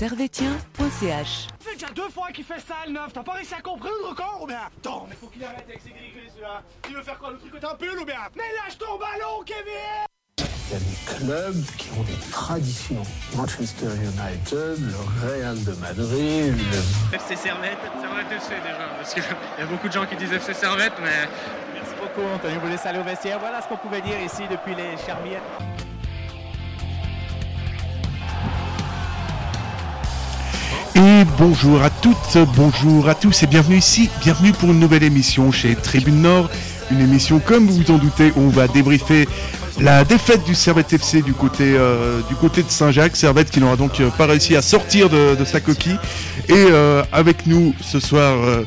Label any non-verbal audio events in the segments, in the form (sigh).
servetien.ch. C'est déjà deux fois qu'il fait ça, le neuf. T'as pas réussi à comprendre encore ou bien? Attends, mais faut qu'il arrête avec ses gris celui-là. Tu veux faire quoi, le tricoter un pull ou bien? Mais lâche ton ballon, Kevin Il y a des clubs qui ont des traditions. Manchester United, le Real de Madrid, le FC Servette, Servette FC déjà, parce qu'il (laughs) y a beaucoup de gens qui disent FC Servette, mais Merci beaucoup, Anthony. Vous laisse aller au vestiaire. Voilà ce qu'on pouvait dire ici depuis les Charmières. Et bonjour à toutes, bonjour à tous et bienvenue ici, bienvenue pour une nouvelle émission chez Tribune Nord. Une émission, comme vous vous en doutez, où on va débriefer la défaite du Servette FC du côté, euh, du côté de Saint-Jacques. Servette qui n'aura donc euh, pas réussi à sortir de, de sa coquille. Et euh, avec nous ce soir, euh,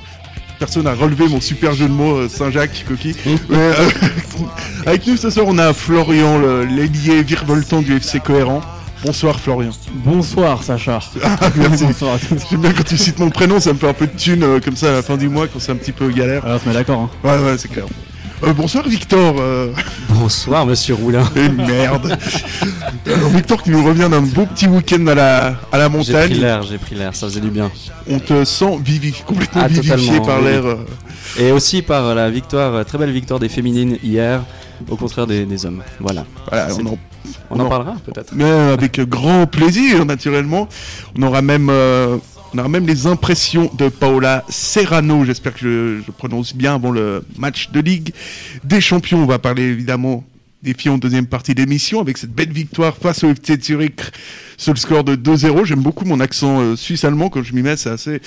personne n'a relevé mon super jeu de mots Saint-Jacques coquille. Mais, euh, (laughs) avec nous ce soir, on a Florian, l'ailier virevoltant du FC Cohérent. Bonsoir Florian. Bonsoir Sacha. (laughs) Ah, merci. Bonsoir à tous. J'aime bien quand tu cites mon prénom, ça me fait un peu de thune euh, comme ça à la fin du mois quand c'est un petit peu galère. Alors, on se met d'accord. Hein. Ouais, ouais, c'est clair. Euh, bonsoir Victor. euh, Bonsoir Monsieur Roulin. (laughs) et merde. Alors, Victor qui nous revient d'un beau petit week-end à la, à la J'ai pris montagne. l'air, j'ai pris l'air, ça faisait du bien. On te sent vivi, complètement Ah, vivifié totalement, par oui. l'air. euh. Et aussi par la victoire, euh, très belle victoire des féminines hier, au contraire des, des hommes. Voilà. Voilà, C'est on en- On en parlera peut-être. mais avec grand plaisir, naturellement. On aura même, euh, on aura même les impressions de Paola Serrano. J'espère que je, je prononce bien avant le match de Ligue des Champions. On va parler évidemment des filles en deuxième partie d'émission avec cette belle victoire face au FC Zurich sur le score de 2-0. J'aime beaucoup mon accent euh, suisse-allemand quand je m'y mets. C'est assez,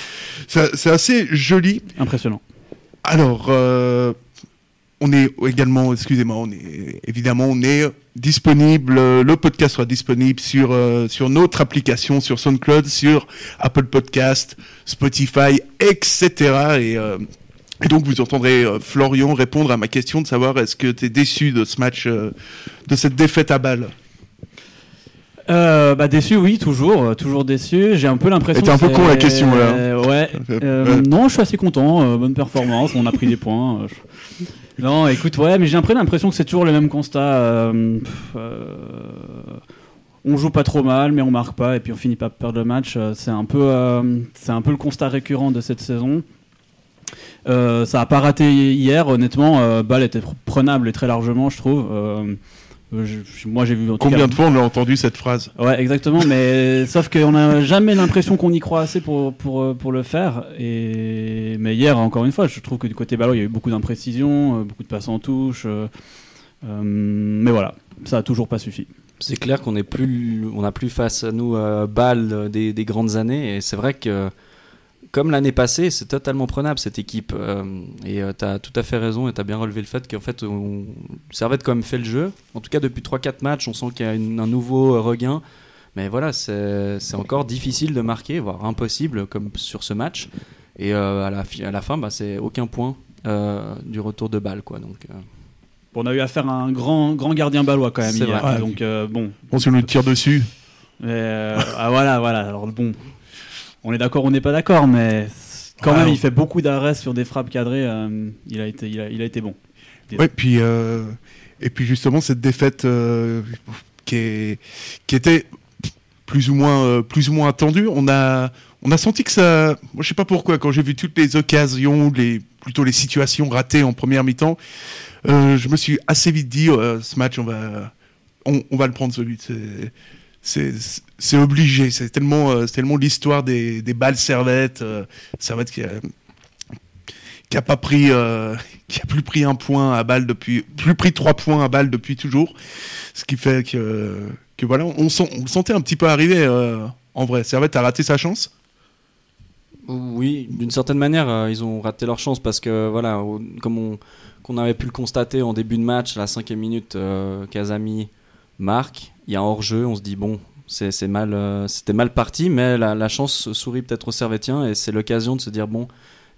c'est c'est assez joli. Impressionnant. Alors, euh, on est également, excusez-moi, on est évidemment, on est disponible. Le podcast sera disponible sur euh, sur notre application, sur SoundCloud, sur Apple Podcast, Spotify, etc. Et euh, et donc vous entendrez euh, Florian répondre à ma question de savoir est-ce que tu es déçu de ce match, de cette défaite à balle? Euh, bah déçu, oui, toujours, toujours déçu. J'ai un peu l'impression. C'était un peu con, la question, là. Ouais. (laughs) Euh, Ouais. Non, je suis assez content. bonne performance. On a pris des points. Non, écoute, ouais, mais j'ai l'impression que c'est toujours le même constat. euh, pff, euh, On joue pas trop mal, mais on marque pas, et puis on finit pas perdre le match. Euh, C'est un peu, euh, c'est un peu le constat récurrent de cette saison. Ça a pas raté hier, honnêtement. Euh, Ball était pr- prenable et très largement, je trouve. Euh, je- moi, j'ai vu. en Combien cas- de fois on a entendu cette phrase? Ouais, exactement, mais sauf qu'on n'a jamais l'impression qu'on y croit assez pour, pour, euh, pour le faire. Et... Mais hier, encore une fois, je trouve que du côté ballon, il y a eu beaucoup d'imprécisions, euh, beaucoup de passes en touche. euh, euh, mais voilà, ça a toujours pas suffi. C'est clair qu'on est plus, on n'a plus face à nous euh, balle des, des grandes années. Et c'est vrai que, comme l'année passée, c'est totalement prenable cette équipe. euh, et tu as tout à fait raison et tu as bien relevé le fait qu'en fait, on, Servette quand même fait le jeu. En tout cas, depuis 3-4 matchs, on sent qu'il y a une- un nouveau euh, regain. Mais voilà, c'est encore difficile de marquer, voire impossible, comme sur ce match. Et euh, à, la, fi- à la fin, bah, c'est aucun point euh, du retour de balle. Quoi, donc, euh, Bon, on a eu affaire à un grand, grand gardien balois quand même hier. vrai. Donc, euh, bon. On se nous tire dessus. Euh, ah, voilà, voilà. Alors, bon, on est d'accord, on n'est pas d'accord, mais quand Ouais, même, on- il fait beaucoup d'arrêts sur des frappes cadrées. euh, il, a été, il, a, il a été bon. Ouais, puis euh, et puis justement cette défaite euh, qui est qui était plus ou moins plus ou moins attendue, on a on a senti que ça moi je sais pas pourquoi quand j'ai vu toutes les occasions, les plutôt les situations ratées en première mi-temps, je me suis assez vite dit ce match on va on, on va le prendre ce but, c'est obligé, c'est tellement euh, tellement l'histoire des des balles servettes, euh, servettes qui a qui a pas pris, euh, (laughs) qui a plus pris un point à balle depuis, plus pris trois points à balle depuis toujours, ce qui fait que, que voilà, on, sent, on le sentait un petit peu arriver. euh, en vrai, Servette a raté sa chance? Oui, d'une certaine manière, euh, ils ont raté leur chance parce que, voilà, comme on, qu'on avait pu le constater en début de match, à la cinquième minute, euh, Kazami marque, il y a hors-jeu, on se dit, bon, c'est, mal, euh, c'était mal parti, mais la, chance sourit peut-être aux Servétiens et c'est l'occasion de se dire, bon,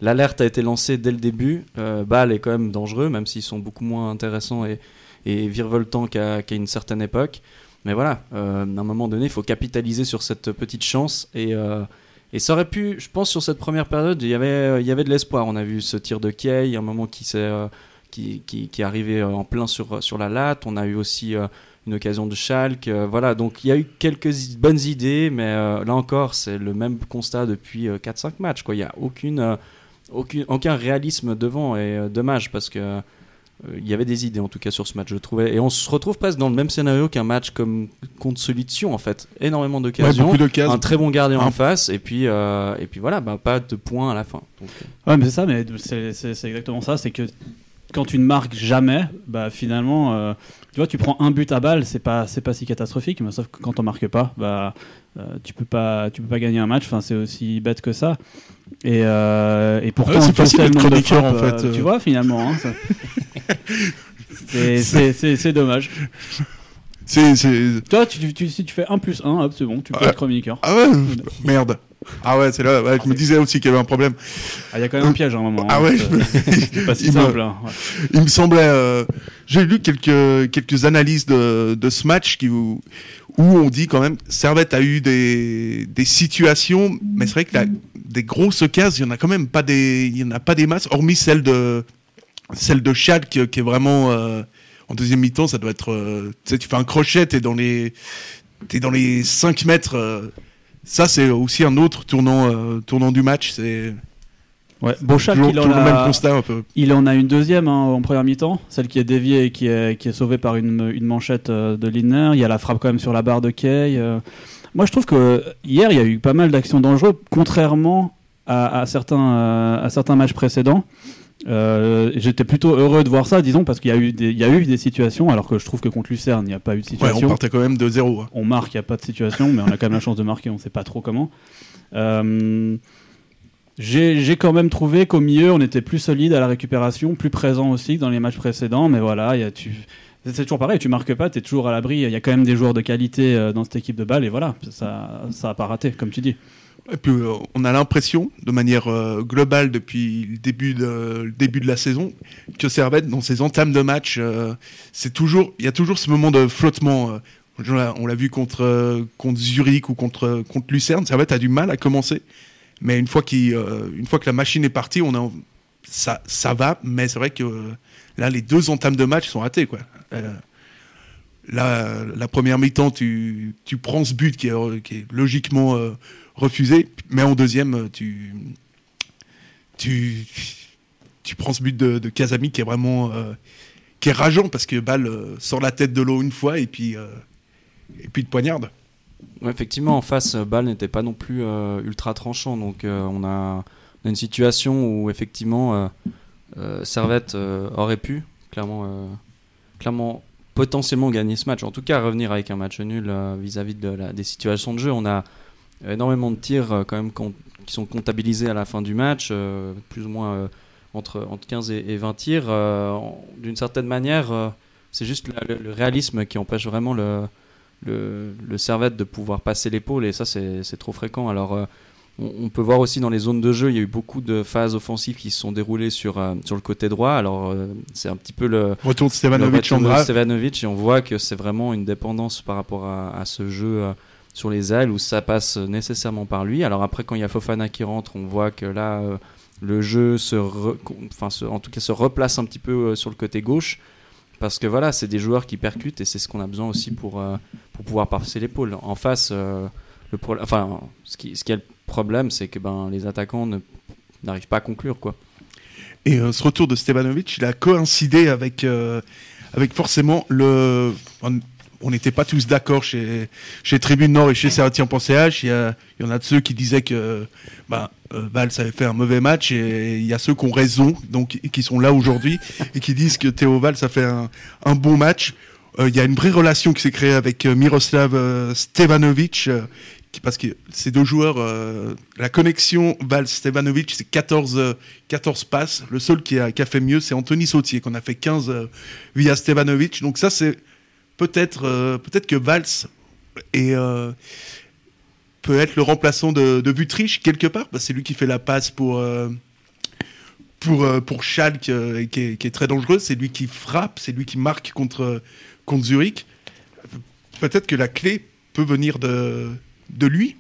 l'alerte a été lancée dès le début, euh, Bâle est quand même dangereux, même s'ils sont beaucoup moins intéressants et, et virevoltants qu'à, une certaine époque. Mais voilà, euh, à un moment donné, il faut capitaliser sur cette petite chance et. euh, et ça aurait pu, je pense, sur cette première période, il y avait, il y avait de l'espoir. On a vu ce tir de Kay, un moment qui, s'est, qui, qui, est arrivé en plein sur, sur la latte. On a eu aussi une occasion de Schalke. euh, voilà, donc il y a eu quelques bonnes idées, mais euh, là encore, c'est le même constat depuis 4-5 matchs. quoi. Il n'y a aucune, euh, aucune, aucun réalisme devant, et euh, dommage parce que euh, il y avait des idées en tout cas sur ce match, je trouvais. Et on se retrouve presque dans le même scénario qu'un match comme contre Sion en fait. Énormément Ouais, d'occasions. d'occasions. un très bon gardien en face, et puis, euh, et puis voilà, bah, pas de points à la fin. Donc, euh, Ouais, mais c'est ça, mais c'est exactement ça. C'est que quand tu ne marques jamais, bah finalement, euh, tu vois, tu prends un but à balle, c'est pas c'est pas si catastrophique, mais sauf que quand on marque pas, bah euh, tu peux pas tu peux pas gagner un match. Enfin, c'est aussi bête que ça. Et, euh, et pourtant, Ouais, c'est facile d'être chroniqueur, en fait, euh. Tu vois, finalement, hein, ça- (laughs) c'est- c'est c'est- c'est dommage. C'est. Toi, tu, tu- si tu fais 1 plus 1, hop, c'est bon, tu peux être chroniqueur. Ah ouais Merde. Ah ouais, c'est là. ouais, je me disais aussi qu'il y avait un problème. Ah, Il y a quand même un piège à un moment. Ah hein, ouais, (laughs) c'est pas si il me- simple. hein, ouais. Il me semblait. euh, J'ai lu quelques quelques analyses de, de ce match qui où où on dit quand même Servette a eu des des situations, mais c'est vrai que la, des grosses cases, il y en a quand même pas des il y en a pas des masses, hormis celle de celle de qui, qui est vraiment euh, en deuxième mi-temps, ça doit être euh, tu sais tu fais un crochet, t'es dans les t'es dans les 5 mètres. Ça c'est aussi un autre tournant euh, tournant du match. C'est Ouais, toujours, il en même a- constat un peu. Il en a une deuxième hein, en première mi-temps, celle qui est déviée et qui est, qui est sauvée par une, une manchette euh, de Lindner. Il y a la frappe quand même sur la barre de Kay. euh. Moi, je trouve que hier, il y a eu pas mal d'actions dangereuses, contrairement à, à certains, à certains matchs précédents. Euh, J'étais plutôt heureux de voir ça, disons, parce qu'il y, a eu des- il y a eu des situations, alors que je trouve que contre Lucerne, il n'y a pas eu de Ouais, situation on partait quand même de zéro. hein. on marque, il n'y a pas de situation, mais on a quand même la chance de marquer, on ne sait pas trop comment. Euh, J'ai quand même trouvé qu'au milieu, on était plus solide à la récupération, plus présent aussi que dans les matchs précédents, mais voilà, il y a, tu... c'est toujours pareil, tu marques pas, tu es toujours à l'abri, il y a quand même des joueurs de qualité euh, dans cette équipe de balle, et voilà, ça ça a pas raté, comme tu dis. Et puis, euh, on a l'impression, de manière euh, globale depuis le début de, la saison, que Servette, dans ses entames de match, euh, il y a toujours ce moment de flottement. On l'a- vu contre, Zurich ou contre, Lucerne. Servette a du mal à commencer. Mais une fois, fois que la machine est partie, on a, ça, va. Mais c'est vrai que là, les deux entames de match sont. Euh, la, première mi-temps, tu, prends ce but qui est, logiquement refusé, mais en deuxième, euh, tu, tu, tu prends ce but de, de Kazami qui est vraiment euh, qui est rageant parce que Ball euh, sort la tête de l'eau une fois et puis, euh, et puis de poignarde. Effectivement, en face, Bâle n'était pas non plus ultra tranchant. Donc, on, a, une situation où, effectivement, Servette aurait pu, clairement, clairement, potentiellement gagner ce match. En tout cas, revenir avec un match nul vis-à-vis de la- des situations de jeu. On a énormément de tirs, euh, quand même, qui sont comptabilisés à la fin du match, euh, plus ou moins euh, entre, entre 15 et, et 20 tirs. D'une certaine manière, c'est juste le, le réalisme qui empêche vraiment le le, le Servette de pouvoir passer l'épaule et ça c'est trop fréquent. Alors on, on peut voir aussi dans les zones de jeu, il y a eu beaucoup de phases offensives qui se sont déroulées sur, sur le côté droit. Alors c'est un petit peu le, Retour de Stevanovic retour en de drap. Stevanovic et on voit que c'est vraiment une dépendance par rapport à, à ce jeu sur les ailes où ça passe nécessairement par lui. Alors après quand il y a Fofana qui rentre, on voit que là euh, le jeu se, en tout cas se replace un petit peu euh, sur le côté gauche parce que voilà, c'est des joueurs qui percutent et c'est ce qu'on a besoin aussi pour, euh, pour pouvoir passer l'épaule. En face, euh, le enfin, ce qui, ce qui est le problème, c'est que ben, les attaquants n'arrivent pas à conclure quoi. Et ce retour de Stevanovic, il a coïncidé avec, avec forcément le. On n'était pas tous d'accord chez, chez Tribune Nord et chez. Il y, a- il y en a de ceux qui disaient que bah, euh, Valls avait fait un mauvais match et il y a ceux qui ont raison, donc qui sont là aujourd'hui (laughs) et qui disent que Théo Valls a fait un, un bon match. Euh, Il y a une vraie relation qui s'est créée avec euh, Miroslav Stevanovic. euh, qui- parce que ces deux joueurs, euh, la connexion Val-Stevanovic, c'est 14, euh, 14 passes. Le seul qui a, qui a fait mieux, c'est Anthony Sautier, qu'on a fait 15 euh, via Stevanovic. Donc ça, c'est peut-être euh, peut-être que Valls euh, peut être le remplaçant de, de Butrich, quelque part. que c'est lui qui fait la passe pour... euh, pour, euh, pour Schalke, qui, est, qui est très dangereux, c'est lui qui frappe, c'est lui qui marque contre, contre Zurich. Peut-être que la clé peut venir de, de lui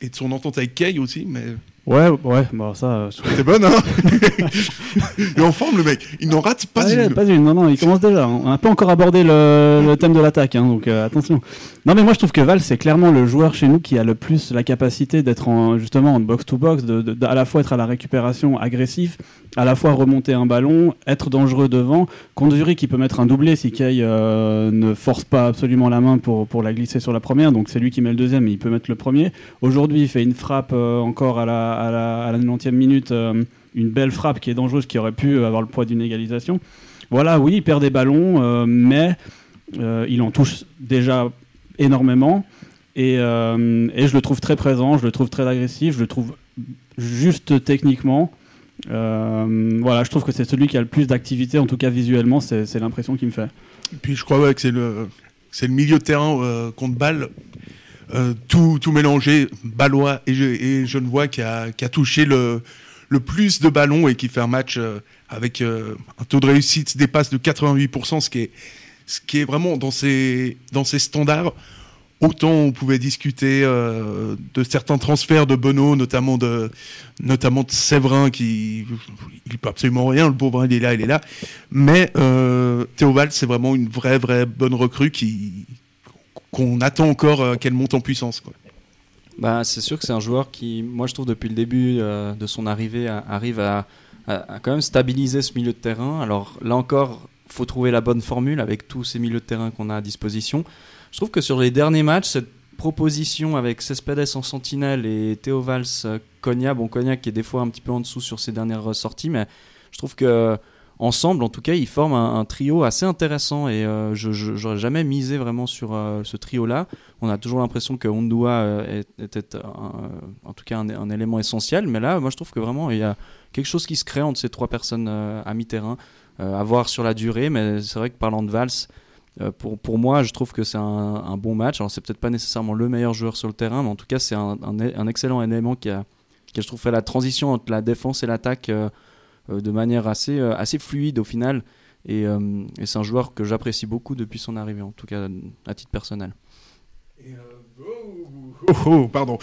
et de son entente avec Kay aussi, mais Ouais, ouais, bon, ça. euh, je- C'est bonne, hein (laughs) Il est en forme, le mec. Il n'en rate pas Ah, une. Pas une, non, non, il commence déjà. On n'a pas encore abordé le, le thème de l'attaque, hein, donc euh, attention. Non, mais moi je trouve que Val, c'est clairement le joueur chez nous qui a le plus la capacité d'être en, justement en box-to-box, de, de- de- à la fois être à la récupération agressif, à la fois remonter un ballon, être dangereux devant. Contre Zurich, il peut mettre un doublé si Kay euh, ne force pas absolument la main pour, pour la glisser sur la première, donc c'est lui qui met le deuxième, mais il peut mettre le premier. Aujourd'hui, il fait une frappe euh, encore à la, à la, à la 90e minute, euh, une belle frappe qui est dangereuse, qui aurait pu avoir le poids d'une égalisation. Voilà, oui, il perd des ballons, euh, mais euh, il en touche déjà énormément. Et, je le trouve très présent, je le trouve très agressif, je le trouve juste techniquement. Voilà, je trouve que c'est celui qui a le plus d'activité, en tout cas visuellement, c'est l'impression qu'il me fait. Et puis je crois que c'est le, c'est le milieu de terrain euh, contre balle, euh, tout, tout mélangé, Ballois et, et Genevois qui a, qui a touché le, le plus de ballons et qui fait un match euh, avec euh, un taux de réussite dépasse de 88%, ce qui est, ce qui est vraiment dans ses, dans ses standards. Autant on pouvait discuter de certains transferts de Benoît, notamment de, notamment de Séverin, qui il peut absolument rien, le pauvre, il est là, il est là. Mais Théobald, c'est vraiment une vraie, vraie bonne recrue qui qu'on attend encore euh, qu'elle monte en puissance. Quoi. Bah, c'est sûr que c'est un joueur qui, moi je trouve depuis le début euh, de son arrivée, arrive à, quand même stabiliser ce milieu de terrain. Alors là encore, faut trouver la bonne formule avec tous ces milieux de terrain qu'on a à disposition. Je trouve que sur les derniers matchs, cette proposition avec Cespedes en sentinelle et Théo Valls, euh, Cognac, bon Cognac qui est des fois un petit peu en dessous sur ses dernières sorties, mais je trouve que ensemble, en tout cas, ils forment un, trio assez intéressant et euh, je j'aurais jamais misé vraiment sur euh, ce trio-là. On a toujours l'impression que Ondua euh, était en tout cas un, élément essentiel, mais là, moi je trouve que vraiment il y a quelque chose qui se crée entre ces trois personnes euh, à mi-terrain, à voir sur la durée, mais c'est vrai que parlant de Valls, pour, moi, je trouve que c'est un, bon match. Alors, c'est peut-être pas nécessairement le meilleur joueur sur le terrain, mais en tout cas, c'est un, excellent élément qui a, qui je trouve, fait la transition entre la défense et l'attaque de manière assez, euh, assez fluide au final. Et, euh, et c'est un joueur que j'apprécie beaucoup depuis son arrivée, en tout cas à titre personnel. Oh, oh, pardon.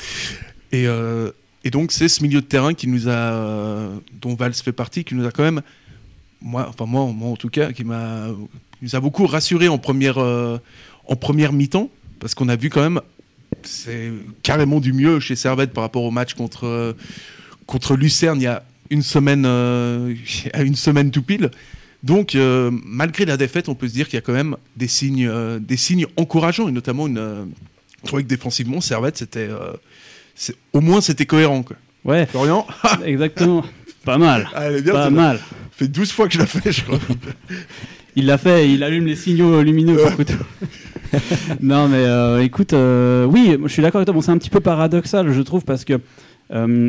Et, euh, et donc, c'est ce milieu de terrain qui nous a, euh, dont Valls fait partie, qui nous a quand même, moi, enfin moi, moi en tout cas, qui m'a, nous a beaucoup rassuré en première, euh, en première mi-temps, parce qu'on a vu quand même, c'est carrément du mieux chez Servette par rapport au match contre, euh, contre Lucerne il y a une semaine, euh, à une semaine tout pile. Donc, euh, malgré la défaite, on peut se dire qu'il y a quand même des signes, euh, des signes encourageants, et notamment une. euh, je trouvais que défensivement, Servette, c'était. euh, au moins, c'était cohérent. Quoi. Ouais, Florian (laughs) exactement. Pas mal. Ah, bien, Pas mal. Fait 12 fois que je la fais, je crois. (laughs) Il l'a fait, il allume les signaux lumineux (laughs) non mais euh, écoute, euh, oui, je suis d'accord avec toi. Bon, c'est un petit peu paradoxal, je trouve, parce que euh,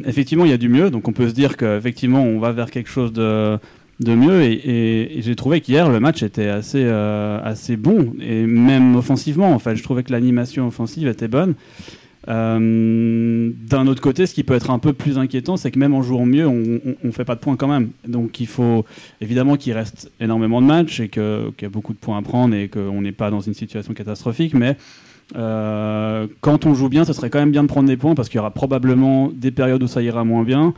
effectivement, il y a du mieux, donc on peut se dire qu'effectivement, on va vers quelque chose de, de mieux. Et, j'ai trouvé qu'hier, le match était assez, euh, assez bon, et même offensivement. En fait, je trouvais que l'animation offensive était bonne. Euh, D'un autre côté, ce qui peut être un peu plus inquiétant, c'est que même en jouant mieux, on, on fait pas de points quand même. Donc il faut évidemment qu'il reste énormément de matchs et qu'il y a beaucoup de points à prendre et qu'on n'est pas dans une situation catastrophique. Mais euh, quand on joue bien, ce serait quand même bien de prendre des points parce qu'il y aura probablement des périodes où ça ira moins bien.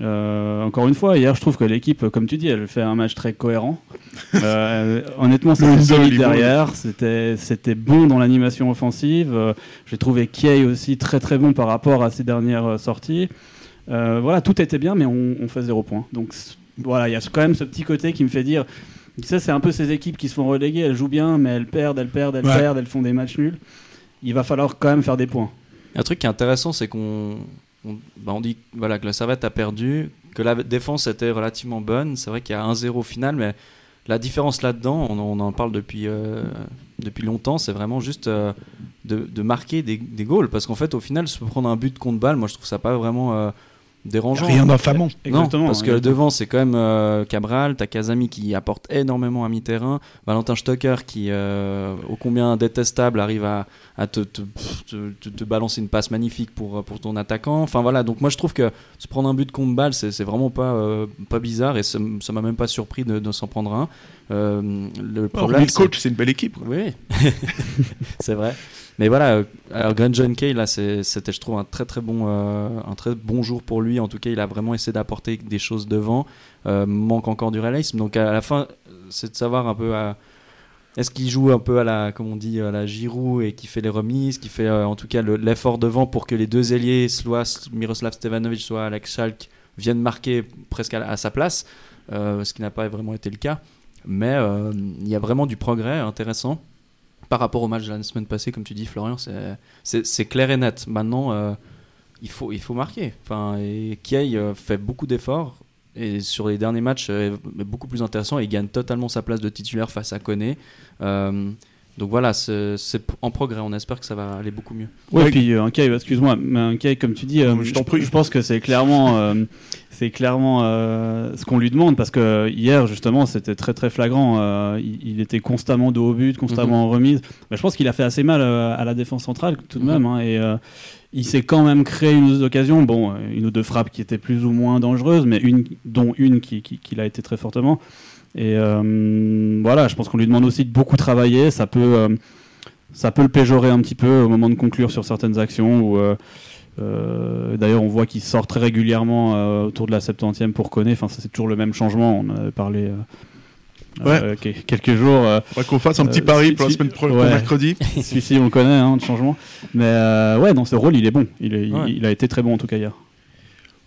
Euh, encore une fois, hier, je trouve que l'équipe, comme tu dis, elle fait un match très cohérent. (laughs) Euh, honnêtement, c'était solide derrière, c'était c'était bon dans l'animation offensive. Euh, J'ai trouvé Kay aussi très très bon par rapport à ses dernières sorties. Voilà, tout était bien, mais on, on fait zéro point. Donc voilà, il y a quand même ce petit côté qui me fait dire, tu sais, c'est un peu ces équipes qui se font reléguer, elles jouent bien, mais elles perdent, elles perdent, elles Ouais. perdent, elles font des matchs nuls. Il va falloir quand même faire des points. Un truc qui est intéressant, c'est qu'on on, bah, on dit voilà, que la Servette a perdu, que la défense était relativement bonne. C'est vrai qu'il y a 1-0 au final, mais la différence là-dedans, on, en parle depuis, euh, depuis longtemps, c'est vraiment juste euh, de, de marquer des, des goals. Parce qu'en fait, au final, se prendre un but contre balle, moi je trouve ça pas vraiment euh, dérangeant. Rien d'infamant. Non, parce que devant, c'est quand même euh, Cabral, t'as Kazami qui apporte énormément à mi-terrain, Valentin Stocker qui, euh, ô combien détestable, arrive à, à te, te, te- te- te balancer une passe magnifique pour, pour ton attaquant. Enfin voilà, donc moi je trouve que se prendre un but contre balle, c'est vraiment pas, euh, pas bizarre et ça m'a même pas surpris de, de s'en prendre un. Euh, le Hormis problème, le c'est- coach, c'est une belle équipe. quoi. oui, (laughs) c'est vrai. Mais voilà, euh, alors Grant John Kay, là, c'était, je trouve, un très très bon, euh, un très bon jour pour lui. En tout cas, il a vraiment essayé d'apporter des choses devant. Euh, manque encore du réalisme. Donc à la fin, c'est de savoir un peu à- est-ce qu'il joue un peu à la, comme on dit, la Giroud et qui fait les remises, qui fait en tout cas le- l'effort devant pour que les deux ailiers, soit Miroslav Stevanovic, soit Alex Schalk, viennent marquer presque à, sa place, ce qui n'a pas vraiment été le cas. Mais il y a vraiment du progrès intéressant par rapport au match de la semaine passée, comme tu dis, Florian. c'est- clair et net. Maintenant, euh, il, faut, il faut marquer. Enfin, et euh, fait beaucoup d'efforts. Et sur les derniers matchs, euh, est beaucoup plus intéressant. Il gagne totalement sa place de titulaire face à Koné. Euh, donc voilà, c'est en progrès. On espère que ça va aller beaucoup mieux. Ouais, Ouais. puis euh, un Kai, excuse-moi, mais un Kai, comme tu dis, euh, je prie. je pense que c'est clairement, euh, c'est clairement euh, ce qu'on lui demande parce que hier justement c'était très très flagrant. euh, il, il était constamment de haut but, constamment en remise. Je pense qu'il a fait assez mal euh, à la défense centrale tout de Mhm. même. hein, et euh, il s'est quand même créé une ou deux occasions, bon, euh, une ou deux frappes qui étaient plus ou moins dangereuses, mais une, dont une qui, qui, qui l'a été très fortement. Et euh, voilà, je pense qu'on lui demande aussi de beaucoup travailler. Ça peut, euh, ça peut le péjorer un petit peu au moment de conclure sur certaines actions. Où, euh, D'ailleurs, on voit qu'il sort très régulièrement euh, autour de la 70e pour connaître. Enfin, ça, c'est toujours le même changement. On en avait parlé euh, Ouais. quelques jours. Faudrait qu'on fasse un petit pari pour la semaine pro- ouais. mercredi. (laughs) Celui-ci, on le connaît, hein, le changement. Mais ouais, dans ce rôle, il est bon. Il, est- il- Ouais. il a été très bon en tout cas hier.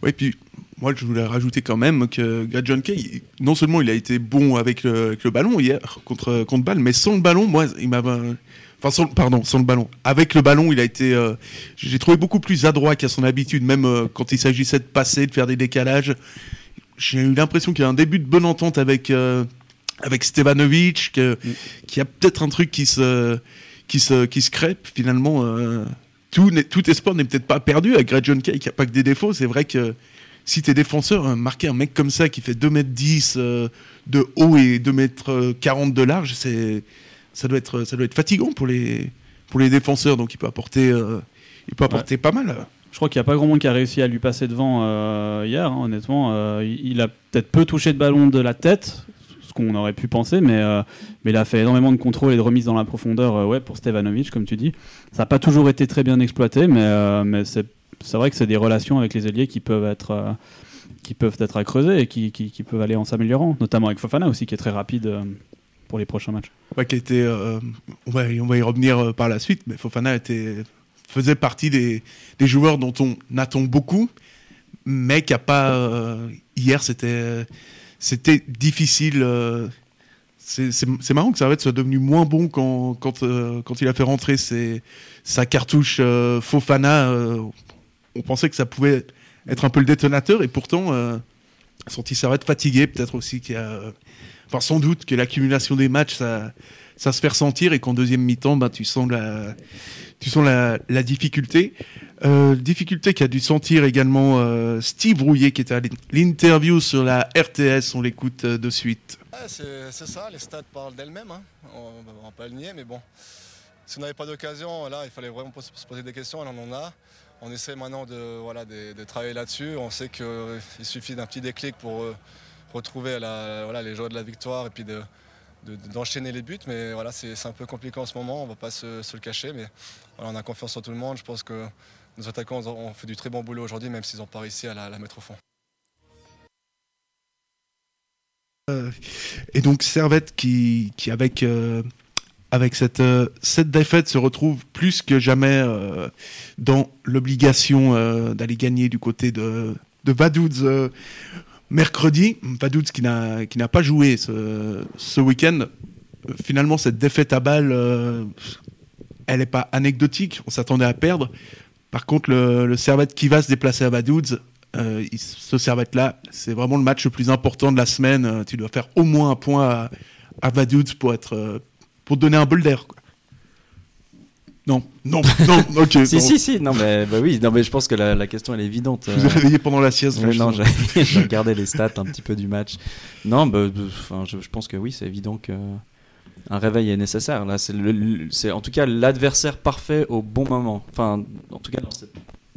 Ouais, puis moi je voulais rajouter quand même que Greg John Kay, non seulement il a été bon avec le, avec le ballon hier contre contre balle, mais sans le ballon, moi il m'a enfin sans, pardon sans le ballon, avec le ballon il a été, euh, j'ai trouvé beaucoup plus adroit qu'à son habitude, même euh, quand il s'agissait de passer, de faire des décalages. J'ai eu l'impression qu'il y a un début de bonne entente avec euh, avec Stevanovic, que qu'il y a peut-être un truc qui se qui se qui se crée finalement. euh, tout, tout espoir n'est peut-être pas perdu avec Greg John Kay qui a pas que des défauts. C'est vrai que si t'es défenseur, hein, marquer un mec comme ça qui fait 2m10 euh, de haut et 2m40 de large, ça doit être ça doit être fatigant pour les pour les défenseurs. Donc il peut apporter euh, il peut apporter pas mal. Je crois qu'il n'y a pas grand monde qui a réussi à lui passer devant euh, hier, hein, honnêtement. Euh, il a peut-être peu touché de ballon de la tête, ce qu'on aurait pu penser, mais, euh, mais il a fait énormément de contrôle et de remise dans la profondeur euh, ouais, pour Stevanovic, comme tu dis. Ça n'a pas toujours été très bien exploité, mais, euh, mais c'est c'est vrai que c'est des relations avec les ailiers qui peuvent être, euh, qui peuvent être à creuser et qui, qui, peuvent aller en s'améliorant, notamment avec Fofana aussi, qui est très rapide euh, pour les prochains matchs. Qui été, euh, on, va, y- on va y revenir euh, par la suite, mais Fofana était, faisait partie des, des joueurs dont on attend beaucoup, mais qui a pas. hier, c'était c'était difficile. euh, c'est marrant que Servette soit devenu moins bon quand, quand, quand il a fait rentrer sa cartouche Fofana. On pensait que ça pouvait être un peu le détonateur, et pourtant, euh, senti Servette fatigué, peut-être aussi qu'il y a. Enfin, sans doute que l'accumulation des matchs, ça, ça se fait ressentir et qu'en deuxième mi-temps, bah, tu sens la, tu sens la, la difficulté. Euh, difficulté qu'a dû sentir également euh, Steve Rouillet qui était à l'interview sur la RTS. On l'écoute euh, de suite. Ouais, c'est ça, les stats parlent d'elles-mêmes, hein. on ne va pas le nier, mais bon, si on n'avait pas d'occasion, là, il fallait vraiment se poser des questions, on en a. On essaie maintenant de, travailler là-dessus, on sait qu'il suffit d'un petit déclic pour euh, retrouver les joies de la victoire et puis de- de- d'enchaîner les buts, mais voilà, c'est un peu compliqué en ce moment, on ne va pas se, le cacher, mais on a confiance en tout le monde, je pense que nos attaquants ont fait du très bon boulot aujourd'hui, même s'ils n'ont pas réussi à la- mettre au fond. Et donc Servette qui, avec, euh, avec cette, euh, cette défaite se retrouve plus que jamais euh, dans l'obligation euh, d'aller gagner du côté de, de Vaduz mercredi. Vaduz qui n'a pas joué ce, ce week-end. Finalement, cette défaite à balle, elle n'est pas anecdotique. On s'attendait à perdre. Par contre, le, le Servette qui va se déplacer à Vaduz, ce Servette-là, c'est vraiment le match le plus important de la semaine. Tu dois faire au moins un point à, à Vaduz pour être, pour te donner un bol d'air. Non, non, non, (laughs) ok. Si, non. si, si, non, mais bah oui, non, mais je pense que la, la question elle est évidente. Je vous ai Euh, réveillé pendant la sieste. Ouais, non, (laughs) j'ai regardé les stats un petit peu du match. Non, bah, bah, enfin, je, je pense que oui, c'est évident que un réveil est nécessaire. Là, c'est en tout cas l'adversaire parfait au bon moment. Enfin, en tout cas,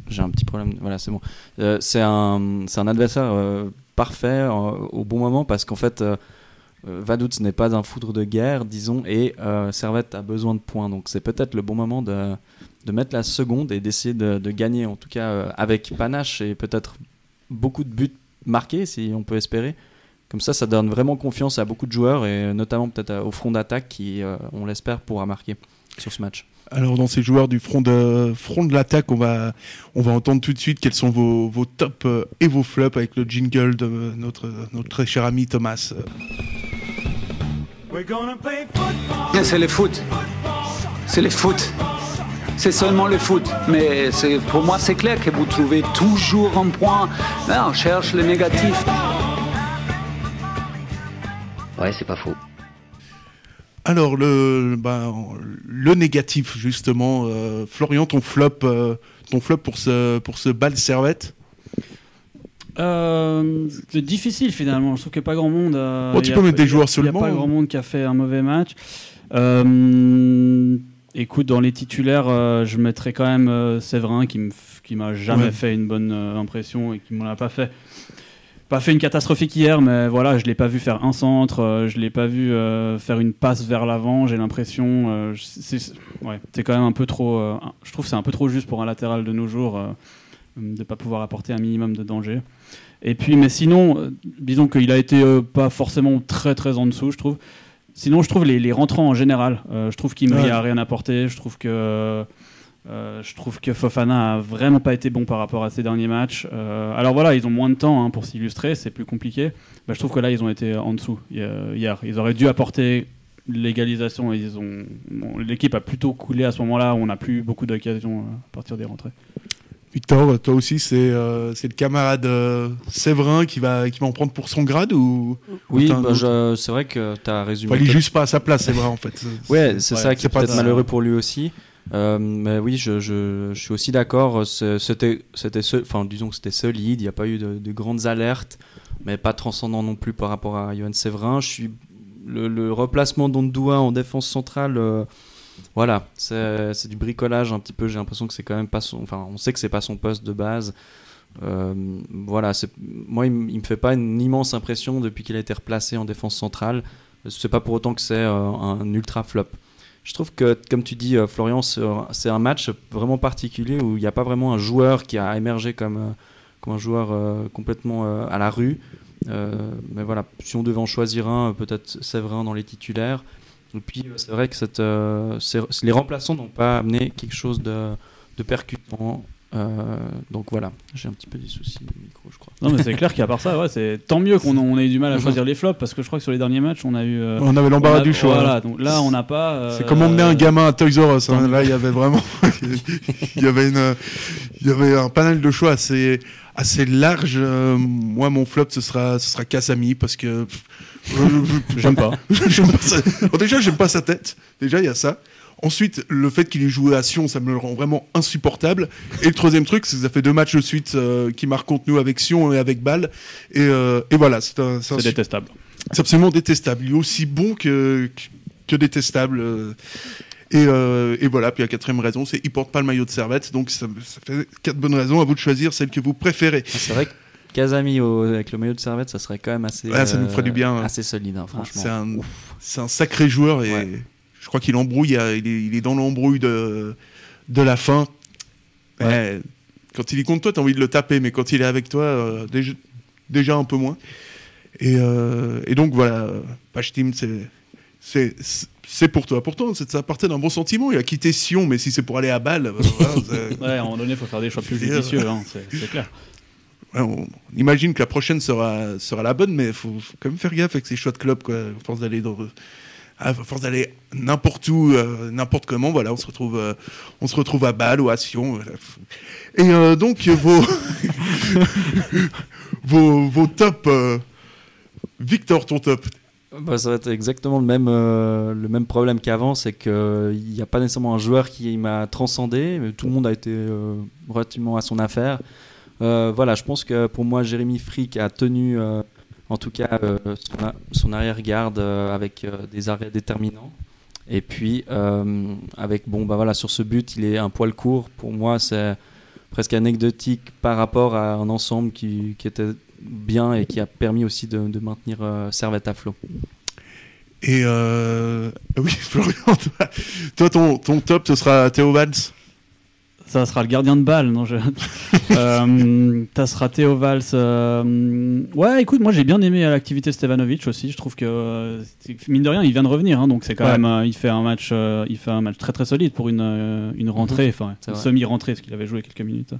j'ai un petit problème. Voilà, c'est bon. Euh, c'est un, c'est un adversaire euh, parfait euh, au bon moment parce qu'en fait, euh, euh, Vaduz n'est pas un foudre de guerre, disons, et euh, Servette a besoin de points. Donc c'est peut-être le bon moment de, de mettre la seconde et d'essayer de, gagner, en tout cas euh, avec panache et peut-être beaucoup de buts marqués, si on peut espérer. Comme ça, ça donne vraiment confiance à beaucoup de joueurs et notamment peut-être au front d'attaque qui, euh, on l'espère, pourra marquer sur ce match. Alors dans ces joueurs du front de front de l'attaque, on va on va entendre tout de suite quels sont vos, vos tops euh, et vos flops avec le jingle de notre notre très cher ami Thomas. C'est le foot. C'est le foot. C'est seulement le foot. Mais c'est- pour moi, c'est clair que vous trouvez toujours un point. Là, on cherche le négatif. Ouais, c'est pas faux. Alors le ben, le négatif justement, euh, Florian, ton flop euh, ton flop pour ce pour ce bal servette. Euh, c'est difficile finalement. Je trouve qu'il n'y a pas grand monde. euh, Bon, tu peux a- mettre des joueurs seulement, Il n'y a pas grand monde qui a fait un mauvais match. Euh, écoute, dans les titulaires, je mettrais quand même Séverin qui qui m'a jamais Ouais. fait une bonne impression et qui m'en a pas fait. Pas fait une catastrophique hier, mais voilà, je l'ai pas vu faire un centre, je l'ai pas vu faire une passe vers l'avant. J'ai l'impression, c'est ouais, quand même un peu trop. je trouve c'est un peu trop juste pour un latéral de nos jours de pas pouvoir apporter un minimum de danger. Et puis, mais sinon, euh, disons qu'il a été euh, pas forcément très très en dessous, je trouve. Sinon, je trouve les, les rentrants en général, euh, je trouve qu'Imri Ouais. a rien apporté. Je trouve que euh, je trouve que Fofana a vraiment pas été bon par rapport à ses derniers matchs. Alors voilà, ils ont moins de temps hein, pour s'illustrer, c'est plus compliqué. Bah, je trouve que là, ils ont été en dessous hier. Ils auraient dû apporter l'égalisation. et Ils ont bon, l'équipe a plutôt coulé à ce moment-là. On n'a plus eu beaucoup d'occasions à partir des rentrées. Victor, toi aussi c'est euh, le camarade euh, Séverin qui va qui va en prendre pour son grade ou? Oui, bah, c'est vrai que tu as résumé. Enfin, il est juste pas à sa place, Séverin en fait. (laughs) Ouais, c'est Ouais, ça qui est peut-être malheureux pour lui aussi. Euh, mais oui, je, je, je suis aussi d'accord. C'était, enfin, disons que c'était solide. Il n'y a pas eu de, de grandes alertes, mais pas transcendant non plus par rapport à Johan Séverin. Je suis le, le replacement d'Ondoua en défense centrale. Voilà, c'est, du bricolage un petit peu. J'ai l'impression que c'est quand même pas son. Enfin, on sait que c'est pas son poste de base. Euh, voilà, moi, il, il me fait pas une immense impression depuis qu'il a été replacé en défense centrale. C'est pas pour autant que c'est euh, un ultra flop. Je trouve que, comme tu dis, euh, Florian, c'est un match vraiment particulier où il n'y a pas vraiment un joueur qui a émergé comme, comme un joueur complètement à la rue. Mais voilà, si on devait en choisir un, peut-être Séverin dans les titulaires. Et puis, euh, c'est vrai que cette, euh, les remplaçants n'ont pas amené quelque chose de, de percutant. Euh, donc voilà, j'ai un petit peu des soucis de micro, je crois. Non, mais c'est clair qu'à part ça, ouais, c'est tant mieux qu'on on ait eu du mal à choisir les flops parce que je crois que sur les derniers matchs, on a eu. euh, On avait l'embarras du choix. Voilà, donc là, on n'a pas. euh, C'est comme emmener un gamin à Toys R Us. hein. Là, il y avait vraiment, (laughs) il y avait une, il y avait un panel de choix assez, assez large. Euh, moi, mon flop, ce sera, ce sera Kasami parce que pff, J'aime pas. (laughs) j'aime pas sa- Bon, déjà, j'aime pas sa tête. Déjà, il y a ça. Ensuite, le fait qu'il ait joué à Sion, ça me le rend vraiment insupportable. Et le troisième truc, c'est que ça fait deux matchs de suite euh, qui marquent contre nous avec Sion et avec Bâle. Et, euh, et voilà, c'est un, détestable. c'est absolument détestable. Il est aussi bon que, que détestable. euh. Et, euh, et voilà, puis la quatrième raison, c'est qu'il porte pas le maillot de Servette. Donc ça, ça fait quatre bonnes raisons. À vous de choisir celle que vous préférez. Ah, C'est vrai que Casami avec le maillot de Servette, ça serait quand même assez, Ouais, ça nous ferait du bien, hein. assez solide, hein, franchement. C'est un, sacré joueur et Ouais. je crois qu'il embrouille. euh, Il est, il est dans l'embrouille de, de la fin. Ouais, quand il est contre toi, t'as envie de le taper, mais quand il est avec toi, euh, déjà, déjà un peu moins. Et, euh, et donc voilà, euh, Pachtim, c'est c'est c'est pour toi. Pourtant, c'est- ça partait d'un bon sentiment. Il a quitté Sion, mais si c'est pour aller à Bâle, euh, voilà, (laughs) c'est- Ouais, à un moment donné, il faut faire des choix plus judicieux, hein, c'est clair. On, imagine que la prochaine sera, sera la bonne, mais il faut, quand même faire gaffe avec ces choix de club, quoi. À force d'aller force d'aller n'importe où, euh, n'importe comment, voilà, on se retrouve, euh, on se retrouve à Bâle ou à Sion. Et euh, donc vos, (laughs) vos, vos tops, Victor, ton top. Bah, ça va être exactement le même, le même problème qu'avant, c'est qu'il n'y a pas nécessairement un joueur qui m'a transcendé, tout le monde a été relativement à son affaire. Euh, voilà, je pense que pour moi, Jérémy Frick a tenu, euh, en tout cas, euh, son, arrière-garde avec des arrêts déterminants. Et puis, avec, bon, bah voilà, sur ce but, il est un poil court. Pour moi, c'est presque anecdotique par rapport à un ensemble qui, était bien et qui a permis aussi de, maintenir Servette à flot. Et (laughs) oui, Florian, toi, ton top, ce sera Théo Valls? Ça sera le gardien de balle, non je... (laughs) euh, Ça sera Théo Valls. euh, Ouais, écoute, moi j'ai bien aimé l'activité Stevanovic aussi. Je trouve que euh, mine de rien, il vient de revenir, hein, donc c'est quand Ouais. même, euh, il fait un match, il fait un match très très solide pour une une rentrée, enfin C'est une semi-rentrée, parce qu'il avait joué quelques minutes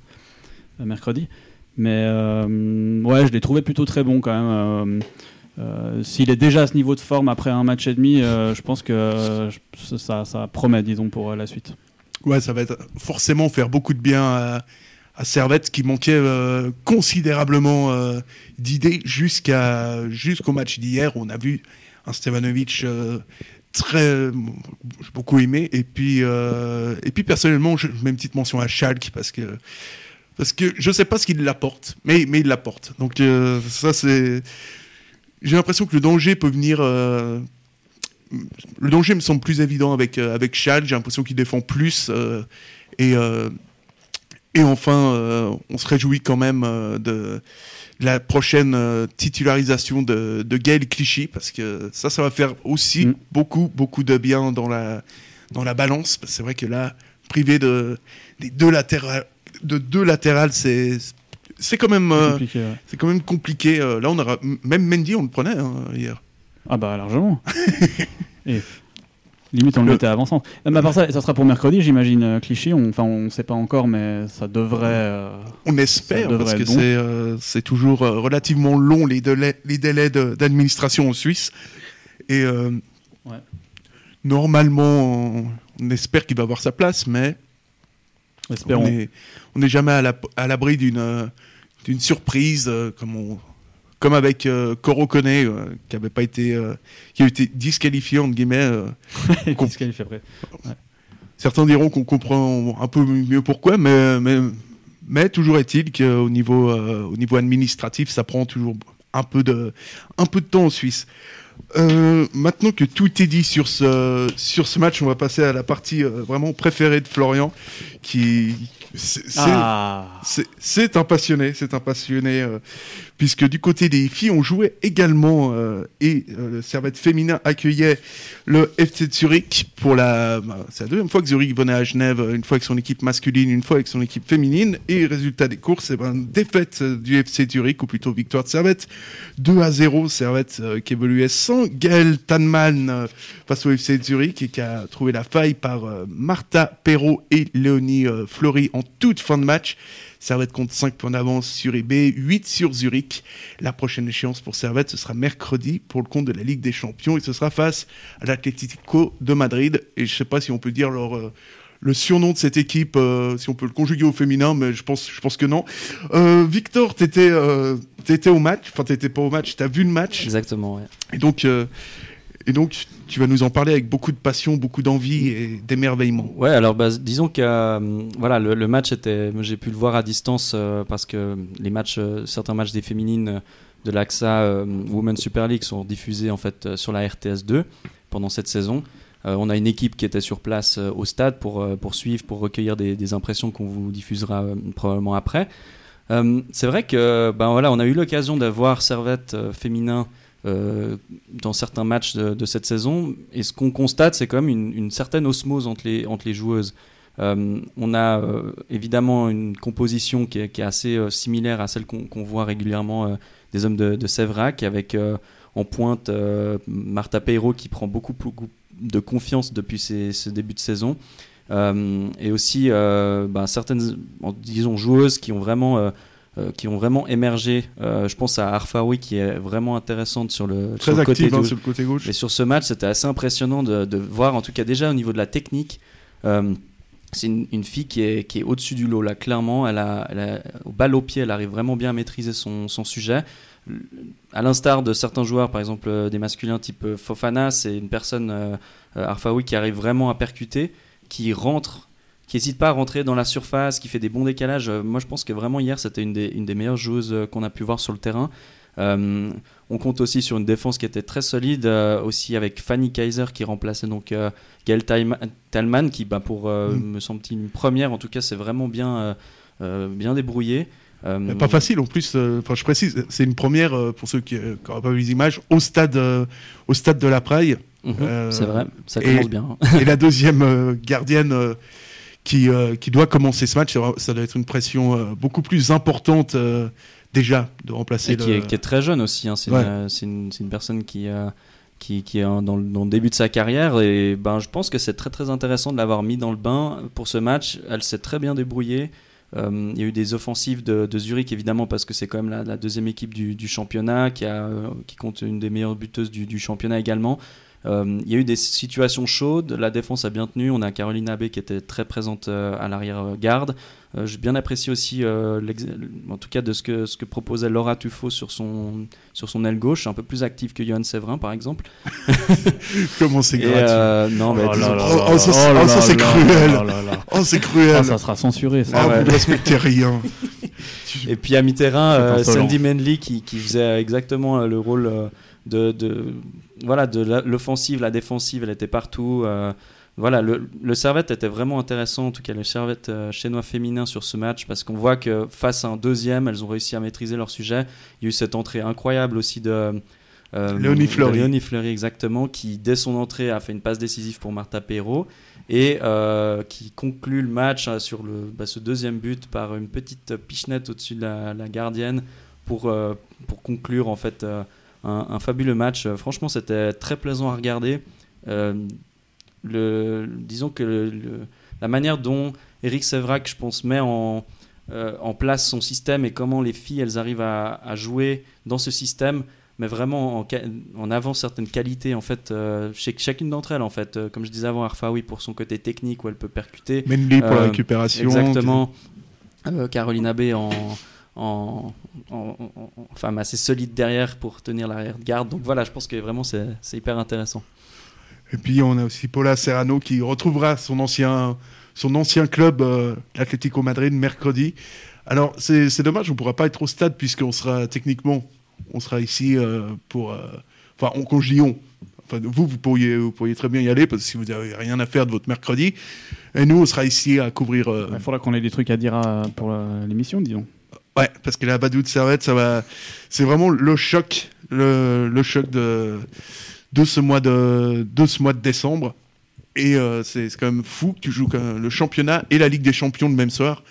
mercredi. Mais ouais, je l'ai trouvé plutôt très bon quand même. euh, S'il est déjà à ce niveau de forme après un match et demi, euh, je pense que euh, ça, ça promet, disons, pour la suite. Ouais, ça va être forcément faire beaucoup de bien à, à Servette qui manquait euh, considérablement euh, d'idées jusqu'à jusqu'au match d'hier. On a vu un Stevanovic euh, très beaucoup aimé et puis euh, et puis personnellement je mets une petite mention à Schalke parce que parce que je sais pas ce qu'il apporte mais mais il l'apporte donc ça c'est j'ai l'impression que le danger peut venir le danger me semble plus évident avec, euh, avec Schalke. J'ai l'impression qu'il défend plus. euh, et, euh, et enfin, on se réjouit quand même de, de la prochaine titularisation de, de Gaël Clichy, parce que ça, ça va faire aussi Mm. beaucoup, beaucoup de bien dans la, dans la balance. C'est vrai que là, privé de, des deux latérales, de deux latérales, c'est c'est quand même euh, ouais. quand même compliqué. Euh, là, on aura même Mendy, on le prenait hein, hier. Ah bah largement. (laughs) Et limite on le mettait avançant. Euh, Mais à part ça, ça sera pour mercredi, j'imagine. euh, Clichy, on- enfin on sait pas encore, mais ça devrait. euh, On espère, devrait parce que être bon. c'est euh, c'est toujours euh, relativement long les délais, les délais de- d'administration en Suisse. Et euh, Ouais. normalement, on, on espère qu'il va avoir sa place, mais espérons. on n'est on n'est jamais à la- à l'abri d'une euh, d'une surprise, euh, comme, on, comme avec euh, Koro Kone, euh, qui avait pas été, euh, qui a été disqualifié entre guillemets. euh. (laughs) Fait après Certains diront qu'on comprend un peu mieux pourquoi, mais, mais, mais toujours est-il qu'au niveau, au niveau administratif, ça prend toujours un peu de, un peu de temps en Suisse. Euh, maintenant que tout est dit sur ce, sur ce match, on va passer à la partie euh, vraiment préférée de Florian, qui c'est Ah. un passionné, c'est un passionné, euh, puisque du côté des filles, on jouait également et le Servette féminin accueillait le FC de Zurich pour la, bah, c'est la deuxième fois que Zurich venait à Genève, une fois avec son équipe masculine, une fois avec son équipe féminine, et résultat des courses, c'est ben, défaite du FC Zurich, ou plutôt victoire de Servette, 2 à 0, Servette qui évoluait sans Gaël Tanman face au FC Zurich et qui a trouvé la faille par euh, Martha Perrault et Léonie euh, Fleury en toute fin de match. Servette compte 5 points d'avance sur eBay, 8 sur Zurich. La prochaine échéance pour Servette, ce sera mercredi pour le compte de la Ligue des Champions et ce sera face à l'Atlético de Madrid. Et je sais pas si on peut dire leur, euh, le surnom de cette équipe, euh, si on peut le conjuguer au féminin, mais je pense, je pense que non. Euh, Victor, t'étais euh, t'étais au match, enfin t'étais pas au match, t'as vu le match. Exactement, ouais. Et donc, et donc, tu vas nous en parler avec beaucoup de passion, beaucoup d'envie et d'émerveillement. Ouais, alors bah, disons que euh, voilà, le, le match était, j'ai pu le voir à distance euh, parce que les matchs, euh, certains matchs des féminines de l'AXA Women's Super League sont diffusés en fait sur la RTS 2 pendant cette saison. Euh, on a une équipe qui était sur place euh, au stade pour, euh, pour suivre, pour recueillir des, impressions qu'on vous diffusera probablement après. C'est vrai que ben voilà, on a eu l'occasion d'avoir Servette féminin dans certains matchs de, cette saison. Et ce qu'on constate, c'est quand même une, certaine osmose entre les, entre les joueuses. On a évidemment une composition qui est, assez similaire à celle qu'on voit régulièrement des hommes de, de avec en pointe Martha Peiro qui prend beaucoup, beaucoup de confiance depuis ce début de saison. Euh, et aussi euh, ben, certaines disons joueuses qui ont vraiment euh, qui ont vraiment émergé. Je pense à Arfaoui qui est vraiment intéressante sur le, sur Très le côté active hein, de- sur le côté gauche. et sur ce match, c'était assez impressionnant de, de voir, en tout cas déjà au niveau de la technique. c'est une, une fille qui est, qui est au-dessus du lot, là, clairement. Elle a, elle a- au balle au pied, elle arrive vraiment bien à maîtriser son, son sujet. À l'instar de certains joueurs, par exemple euh, des masculins type euh, Fofana, c'est une personne, euh, Arfaoui, qui arrive vraiment à percuter, qui rentre, qui n'hésite pas à rentrer dans la surface, qui fait des bons décalages. Moi, je pense que vraiment hier, c'était une des, une des meilleures joueuses qu'on a pu voir sur le terrain. Euh, on compte aussi sur une défense qui était très solide, euh, aussi avec Fanny Kaiser qui remplaçait donc euh, Talma- Talman, qui, bah, pour Mm. me semble-t-il, une première, en tout cas, c'est vraiment bien, bien débrouillé. Euh, Pas facile en plus, euh, enfin je précise, c'est une première euh, pour ceux qui n'auraient pas vu les images, au stade, au stade de la Praille. Mhm, c'est vrai, ça et- commence bien. (laughs) et la deuxième gardienne qui, qui doit commencer ce match, ça, doit être une pression beaucoup plus importante déjà de remplacer Et qui, le- est, qui est très jeune aussi. hein. C'est Ouais. une, personne qui, euh, qui, qui est en- dans, le- dans le début de sa carrière. Et ben, je pense que c'est très très intéressant de l'avoir mis dans le bain pour ce match. Elle s'est très bien débrouillée. Euh, il y a eu des offensives de, Zurich évidemment parce que c'est quand même la, deuxième équipe du, championnat euh, qui compte une des meilleures buteuses du championnat également. Euh, il y a eu des situations chaudes, la défense a bien tenu. On a Caroline Abbé qui était très présente euh, à l'arrière-garde. Euh, J'ai bien apprécié aussi, euh, en tout cas, de ce que, ce que proposait Laura Tuffo sur son, sur son aile gauche, un peu plus active que Johan Séverin par exemple. (laughs) Comment c'est gratuit. euh, non, mais Oh là là Oh, là oh, ça, c'est- là oh, là ça, c'est là cruel. là là là. Oh, c'est cruel. Ah, ça sera censuré. Ça. Ah, ouais. vous ne respectez rien. (laughs) Et puis à mi-terrain, euh. Sandy Manley qui, qui faisait exactement euh, le rôle euh, de, de, voilà, de l'offensive, la défensive, elle était partout. euh, voilà, le, le Servette était vraiment intéressant, en tout cas le Servette euh, chinois féminin sur ce match, parce qu'on voit que face à un deuxième, elles ont réussi à maîtriser leur sujet. Il y a eu cette entrée incroyable aussi de... euh, Léonie Fleury. Léonie Fleury, exactement, qui dès son entrée a fait une passe décisive pour Martha Perrault et euh, qui conclut le match sur le, bah, ce deuxième but par une petite pichenette au-dessus de la, la gardienne pour, euh, pour conclure en fait un, un fabuleux match. Euh, Franchement, c'était très plaisant à regarder. Euh, le, disons que le- le- la manière dont Eric Sevrac, je pense, met en, euh, en place son système et comment les filles elles arrivent à, à jouer dans ce système mais vraiment en, en avant certaines qualités en fait euh, chez chacune d'entre elles en fait Euh, comme je disais avant Arfaoui pour son côté technique où elle peut percuter Mendy pour la récupération. exactement Caroline Abbé en, en, en- en- en- enfin assez solide derrière pour tenir l'arrière de garde donc voilà je pense que vraiment c'est c'est hyper intéressant Et puis on a aussi Paula Serrano qui retrouvera son ancien, son ancien club, euh, l'Atlético Madrid, mercredi. Alors c'est c'est dommage, on ne pourra pas être au stade puisqu'on sera techniquement, on sera ici euh, pour... euh, Enfin, on, quand je dis on, enfin, vous, vous pourriez, vous pourriez très bien y aller parce que si vous n'avez rien à faire de votre mercredi. Et nous, on sera ici à couvrir... euh, Il faudra qu'on ait des trucs à dire à- pour la- l'émission, disons. Ouais, parce que la Badou de Servette, ça va. C'est vraiment le choc, le, le choc de, de, ce mois de, de ce mois de décembre. Et euh, c'est quand même fou que tu joues le championnat et la Ligue des Champions le même soir.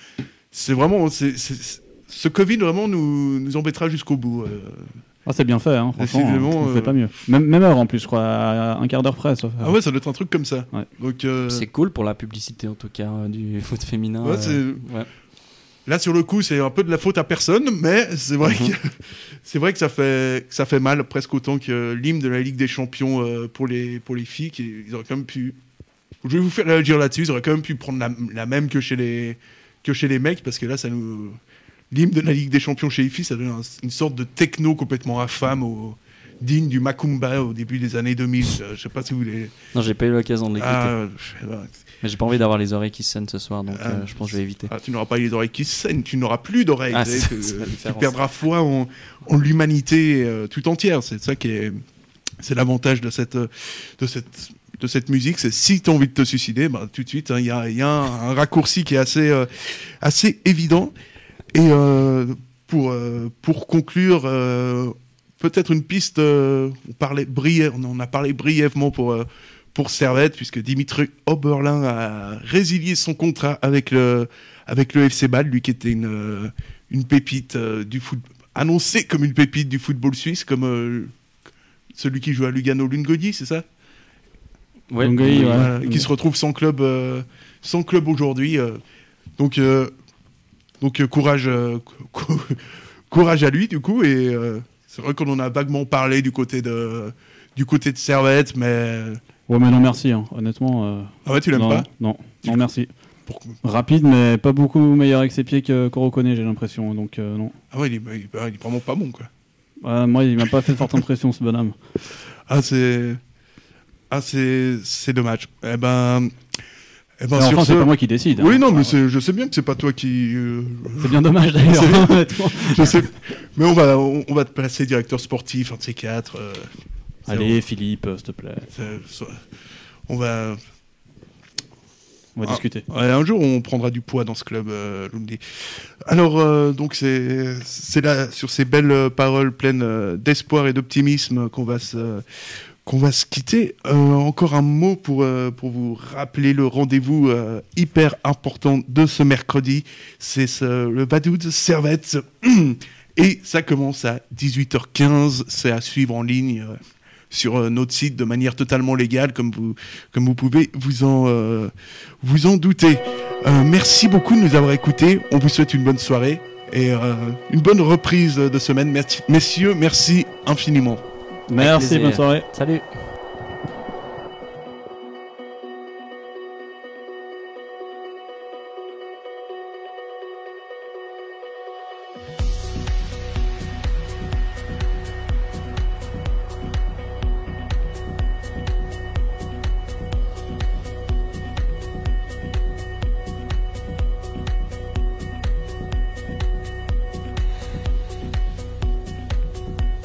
C'est vraiment. ce Covid vraiment nous, nous embêtera jusqu'au bout. euh. Ah, c'est bien fait, hein, franchement. Décidément, on fait euh, pas mieux. Même, même heure en plus, je crois, à un quart d'heure près. sauf- Ah ouais, ça doit être un truc comme ça. Ouais. Donc euh, c'est cool pour la publicité en tout cas euh, du (laughs) foot féminin Ouais, euh, c'est- ouais. Là, sur le coup, c'est un peu de la faute à personne, mais c'est vrai Mhm. que (laughs) c'est vrai que ça fait que ça fait mal presque autant que l'hymne de la Ligue des Champions euh, pour les pour les filles. Qui, ils auraient quand même pu. Je vais vous faire réagir là-dessus. Ils auraient quand même pu prendre la, la même que chez les que chez les mecs, parce que là, ça nous l'hymne de la Ligue des Champions chez les filles, ça donne un- une sorte de techno complètement infâme, au, digne du Macumba au début des années 2000. Euh, Je sais pas si vous voulez. non j'ai pas eu l'occasion de l'écouter Ah. Mais j'ai pas envie d'avoir les oreilles qui saignent ce soir donc Ah. euh, je pense que je vais éviter Ah, tu n'auras pas les oreilles qui saignent, tu n'auras plus d'oreilles. Ah, tu perdras foi en, en l'humanité euh, tout entière. C'est ça qui est, c'est l'avantage de cette, euh, de cette, de cette musique. C'est si tu as envie de te suicider, bah, tout de suite, hein, il y, a, il y a un, un raccourci qui est assez, euh, assez évident. Et euh, pour, euh, pour conclure, peut-être une piste. on parlait on en a parlé brièvement pour. Euh, pour Servette, puisque Dimitri Oberlin a résilié son contrat avec le, avec le FC Bâle, lui qui était une, euh, une pépite euh, du foot, annoncé comme une pépite du football suisse, comme euh, celui qui joue à Lugano Lungoni, c'est ça? Ouais, oui, ouais. Voilà, qui se retrouve sans club, euh, sans club aujourd'hui. euh. donc, euh, donc euh, courage, euh, (laughs) cou- courage à lui du coup. Et euh, c'est vrai qu'on en a vaguement parlé du côté de, du côté de Servette, mais Ouais, mais non, merci, hein, honnêtement. euh, ah ouais, tu l'aimes non, pas Non, non, merci. Pourquoi Rapide, mais pas beaucoup meilleur avec ses pieds que- qu'on reconnaît, j'ai l'impression. Donc, euh, non. Ah ouais, il est, il est- vraiment pas bon quoi. Ouais, moi, il m'a pas fait forte impression, ce bonhomme. (laughs) Ah c'est, ah c'est, c'est dommage. Eh ben, eh ben enfin, ce- c'est pas moi qui décide. Oui hein. non, mais c'est- je sais bien que c'est pas toi qui. euh, C'est bien dommage (laughs) d'ailleurs, (laughs) je sais, mais on va, on, on va te placer directeur sportif, un de ces quatre. euh, Allez, Philippe, s'il te plaît. On va. On va Ah, discuter. ouais, un jour, on prendra du poids dans ce club, euh, Lundi. Alors, euh, donc, c'est là, sur ces belles euh, paroles pleines euh, d'espoir et d'optimisme qu'on va se qu'on va se quitter. Euh, encore un mot pour, euh, pour vous rappeler le rendez-vous euh, hyper important de ce mercredi. C'est ce- le Badou de Servette. (clears throat) Et ça commence à 18h15. C'est à suivre en ligne sur notre site de manière totalement légale, comme vous, comme vous pouvez vous en, euh, vous en douter. Euh, merci beaucoup de nous avoir écoutés. On vous souhaite une bonne soirée et euh, une bonne reprise de semaine. Merci, messieurs, merci infiniment. Merci, bonne soirée. Salut.